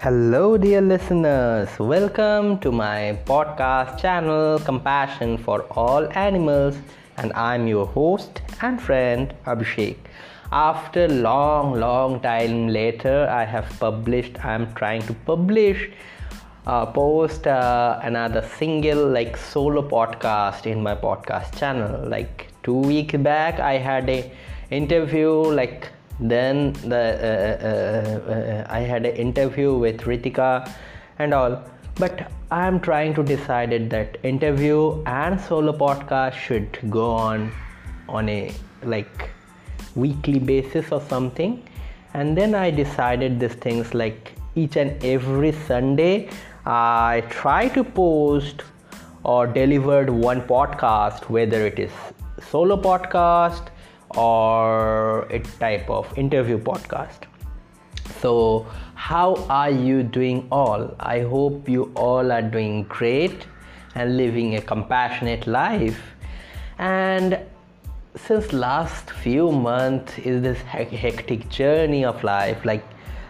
Hello, dear listeners. Welcome to my podcast channel, Compassion for All Animals, and I'm your host and friend Abhishek. After long, long time later, I have published. I'm trying to publish, uh, post uh, another single like solo podcast in my podcast channel. Like two weeks back, I had a interview like then the uh, uh, uh, i had an interview with ritika and all. But i am trying to decide that interview and solo podcast should go on on a like weekly basis or something. And then i decided these things like each and every sunday i try to post or delivered one podcast whether it is solo podcast or a type of interview podcast. So, how are you doing all? I hope you all are doing great and living a compassionate life. And since last few months is this hectic journey of life like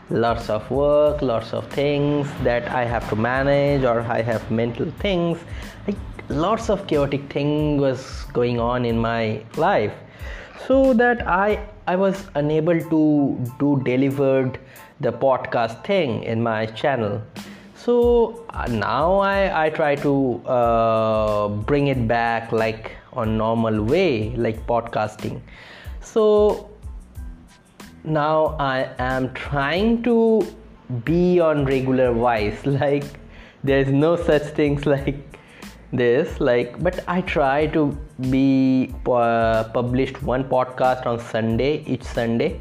lots of work lots of things that i have to manage or i have mental things like lots of chaotic thing was going on in my life so that I I was unable to do delivered the podcast thing in my channel. So uh, now I, I try to uh, bring it back like on normal way like podcasting. So now I am trying to be on regular wise like there's no such things like this like but i try to be uh, published one podcast on sunday each sunday.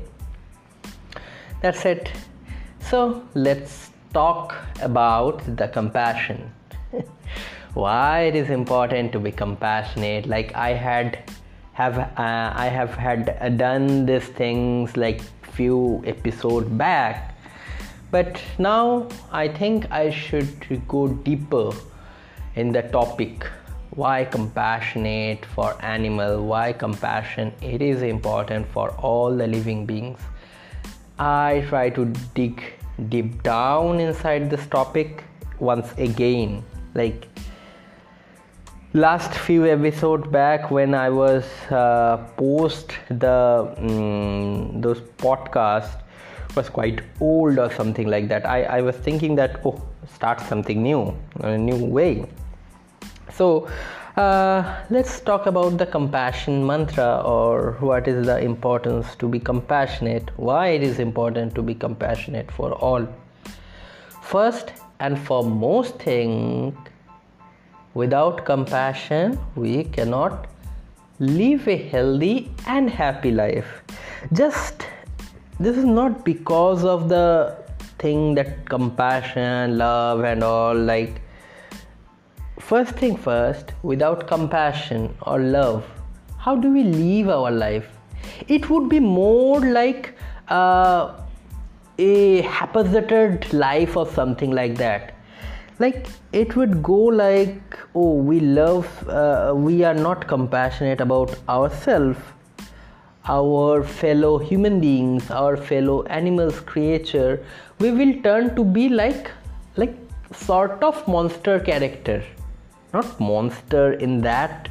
That's it. So let's talk about the compassion. Why it is important to be compassionate? Like i had have uh, i have had done these things like few episode back. But now i think i should go deeper in the topic why compassionate for animal why compassion it is important for all the living beings. I try to dig deep down inside this topic once again. Like last few episodes back when i was uh, post the um, those podcasts was quite old or something like that I, I was thinking that oh start something new a new way so uh, let's talk about the compassion mantra or what is the importance to be compassionate why it is important to be compassionate for all. First and foremost thing without compassion we cannot live a healthy and happy life. Just this is not because of the thing that compassion love and all like First thing first, without compassion or love, how do we live our life? It would be more like uh, a haphazard life or something like that. Like it would go like, oh, we love, uh, we are not compassionate about ourselves, our fellow human beings, our fellow animals, creature. We will turn to be like, like sort of monster character not monster in that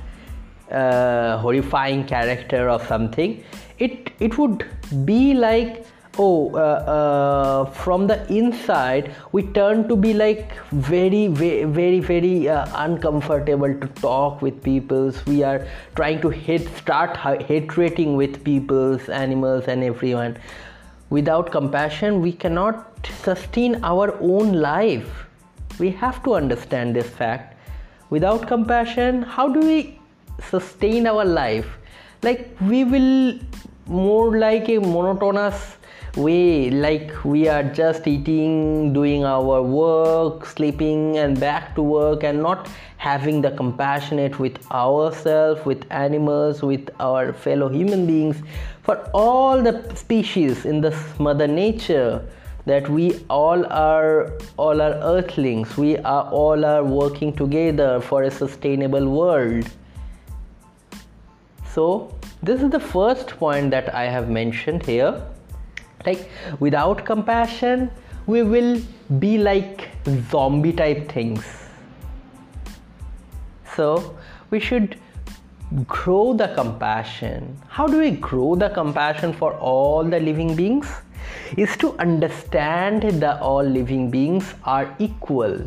uh, horrifying character or something. It it would be like oh uh, uh, from the inside we turn to be like very very very, very uh, uncomfortable to talk with peoples. We are trying to hate start hating with peoples animals and everyone. Without compassion we cannot sustain our own life. We have to understand this fact without compassion how do we sustain our life? Like we will more like a monotonous way. Like we are just eating doing our work sleeping and back to work and not having the compassionate with ourselves with animals with our fellow human beings. For all the species in this mother nature that we all are all are earthlings. We are all are working together for a sustainable world. So this is the first point that i have mentioned here. Like without compassion we will be like zombie type things. So we should grow the compassion. How do we grow the compassion for all the living beings is to understand that all living beings are equal.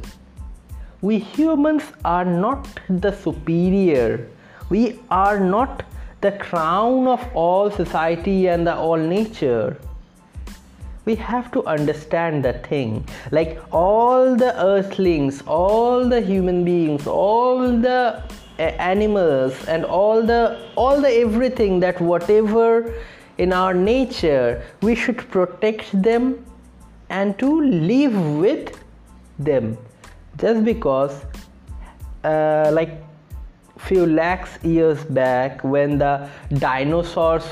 We humans are not the superior. We are not the crown of all society and the all nature. We have to understand the thing like all the earthlings all the human beings all the eh, animals and all the all the everything that whatever in our nature we should protect them and to live with them. Just because uh, like few lakhs years back when the dinosaurs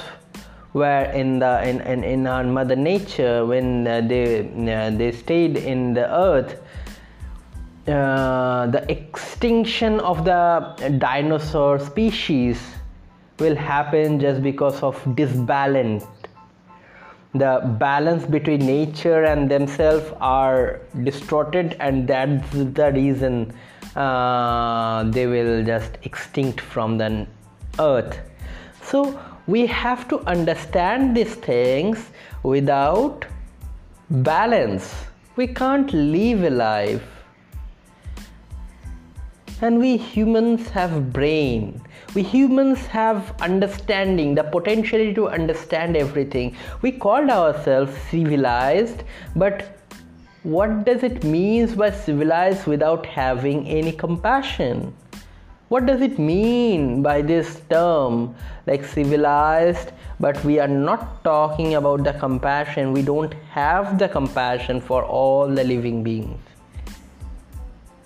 were in the in, in, in our mother nature when uh, they uh, they stayed in the earth uh, the extinction of the dinosaur species will happen just because of disbalance. The balance between nature and themselves are distorted and that's the reason uh, they will just extinct from the earth. So we have to understand these things without balance. We can't live a life. And we humans have brain we humans have understanding the potential to understand everything. We called ourselves civilized but what does it mean by civilized without having any compassion? What does it mean by this term like civilized but we are not talking about the compassion? We don't have the compassion for all the living beings.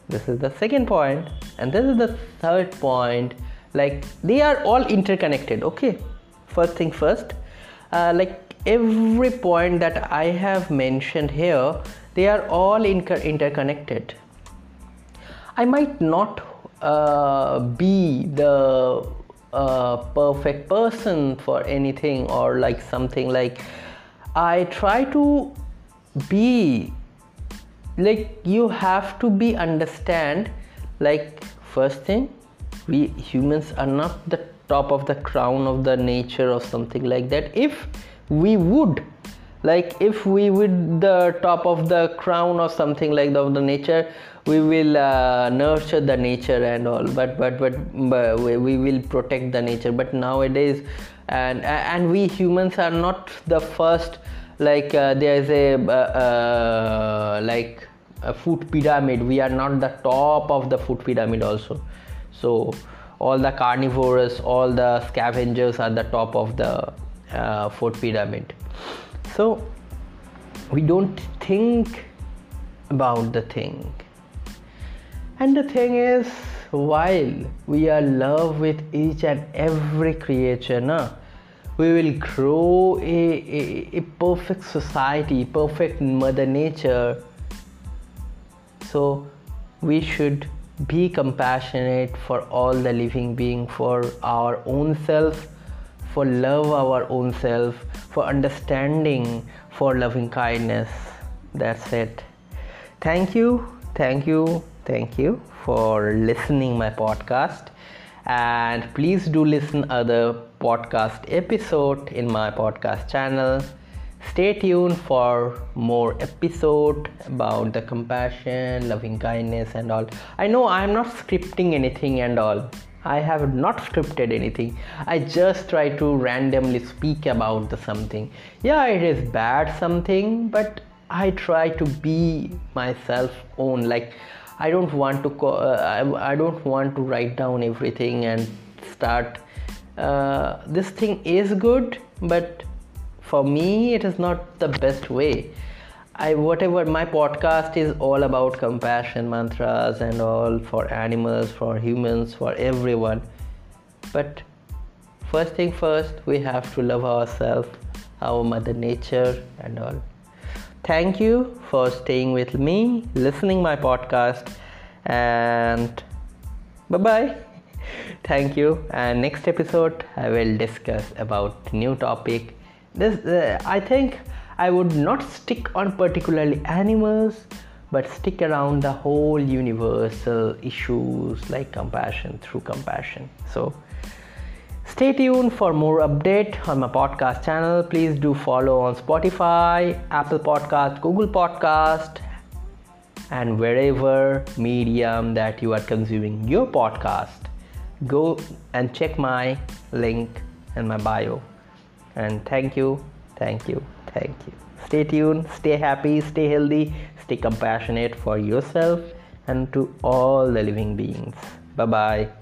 This is the second point and this is the third point like they are all interconnected okay? First thing first uh, like every point that i have mentioned here they are all inter- interconnected. I might not uh, be the uh, perfect person for anything or like something like i try to be like you have to be understand like first thing we humans are not the top of the crown of the nature or something like that. If we would like if we would the top of the crown or something like that of the nature we will uh, nurture the nature and all but but but, but we, will protect the nature. But nowadays and and we humans are not the first like uh, there is a uh, uh, like a food pyramid. We are not the top of the food pyramid also so all the carnivores all the scavengers are the top of the uh, food pyramid. So we don't think about the thing. And the thing is while we are love with each and every creature na, we will grow a, a, a perfect society perfect mother nature. So we should be compassionate for all the living being for our own self for love our own self for understanding for loving kindness. That's it. Thank you thank you thank you for listening my podcast. And please do listen other podcast episode in my podcast channel stay tuned for more episode about the compassion loving kindness and all. I know i am not scripting anything and all. I have not scripted anything. I just try to randomly speak about the something. Yeah it is bad something but i try to be myself own. Like i don't want to co- uh, I, I don't want to write down everything and start uh, this thing is good but for me it is not the best way. I whatever my podcast is all about compassion mantras and all for animals for humans for everyone. But first thing first we have to love ourselves our mother nature and all. Thank you for staying with me listening my podcast and bye bye thank you. And next episode i will discuss about new topic this uh, i think I would not stick on particularly animals, but stick around the whole universal issues like compassion through compassion. So, Stay tuned for more update on my podcast channel. Please do follow on Spotify, Apple Podcast, Google Podcast, and wherever medium that you are consuming your podcast. Go and check my link in my bio. And thank you, thank you, thank you. Stay tuned, stay happy, stay healthy, stay compassionate for yourself and to all the living beings. Bye bye.